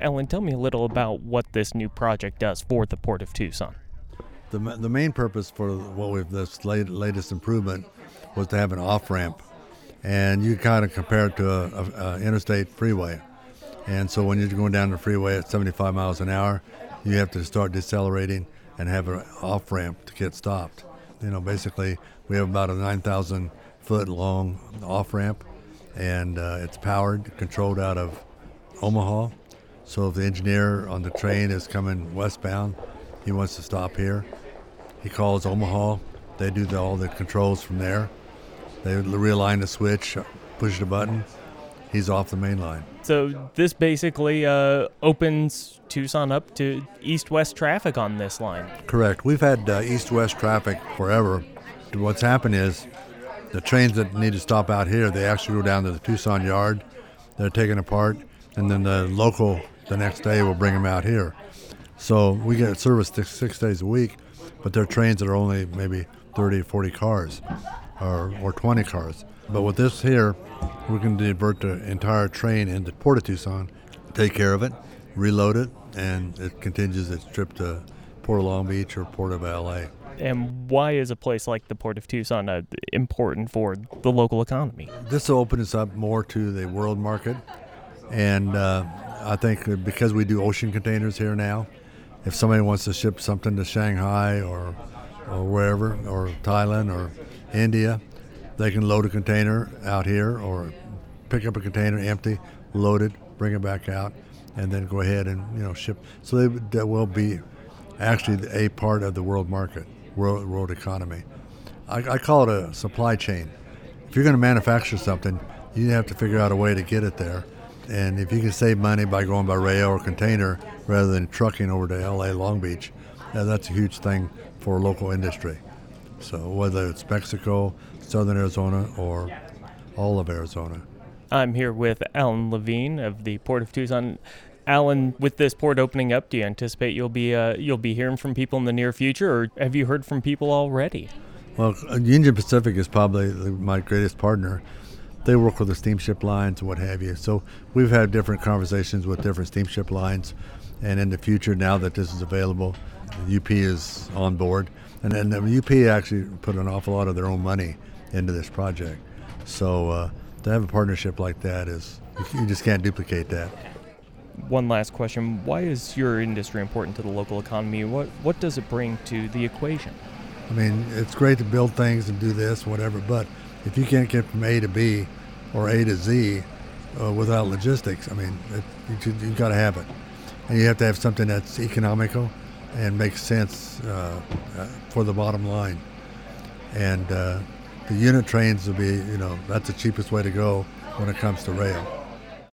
Alan, tell me a little about what this new project does for the Port of Tucson. The, the main purpose for what we've this late, latest improvement was to have an off ramp, and you kind of compare it to a, a, a interstate freeway. And so when you're going down the freeway at 75 miles an hour, you have to start decelerating and have an off ramp to get stopped. You know, basically, we have about a 9,000 foot long off ramp, and uh, it's powered, controlled out of Omaha. So if the engineer on the train is coming westbound, he wants to stop here. He calls Omaha. They do the, all the controls from there. They realign the switch, push the button. He's off the main line. So this basically uh, opens Tucson up to east-west traffic on this line. Correct. We've had uh, east-west traffic forever. What's happened is the trains that need to stop out here, they actually go down to the Tucson yard. They're taken apart, and then the local the next day we'll bring them out here. So we get service six, days a week, but they're trains that are only maybe 30, 40 cars or, or 20 cars. But with this here, we can divert the entire train into Port of Tucson, take care of it, reload it, and it continues its trip to Port of Long Beach or Port of LA. And why is a place like the Port of Tucson uh, important for the local economy? This will open us up more to the world market. And uh, I think because we do ocean containers here now, if somebody wants to ship something to Shanghai or, or wherever, or Thailand or India, they can load a container out here or pick up a container empty, load it, bring it back out, and then go ahead and you know ship. So they, that will be actually a part of the world market, world, world economy. I, I call it a supply chain. If you're going to manufacture something, you have to figure out a way to get it there. And if you can save money by going by rail or container rather than trucking over to LA Long Beach, that's a huge thing for local industry. So whether it's Mexico, southern Arizona, or all of Arizona. I'm here with Alan Levine of the Port of Tucson. Alan, with this port opening up, do you anticipate you'll be uh, you'll be hearing from people in the near future, or have you heard from people already? Well, Union Pacific is probably my greatest partner. They work with the steamship lines and what have you. So we've had different conversations with different steamship lines, and in the future, now that this is available, UP is on board, and then the UP actually put an awful lot of their own money into this project. So uh, to have a partnership like that is you just can't duplicate that. One last question: Why is your industry important to the local economy? What what does it bring to the equation? I mean, it's great to build things and do this, whatever, but if you can't get from A to B or A to Z uh, without logistics, I mean, it, you, have got to have it, and you have to have something that's economical and makes sense uh, uh, for the bottom line. And uh, the unit trains will be, you know, that's the cheapest way to go when it comes to rail.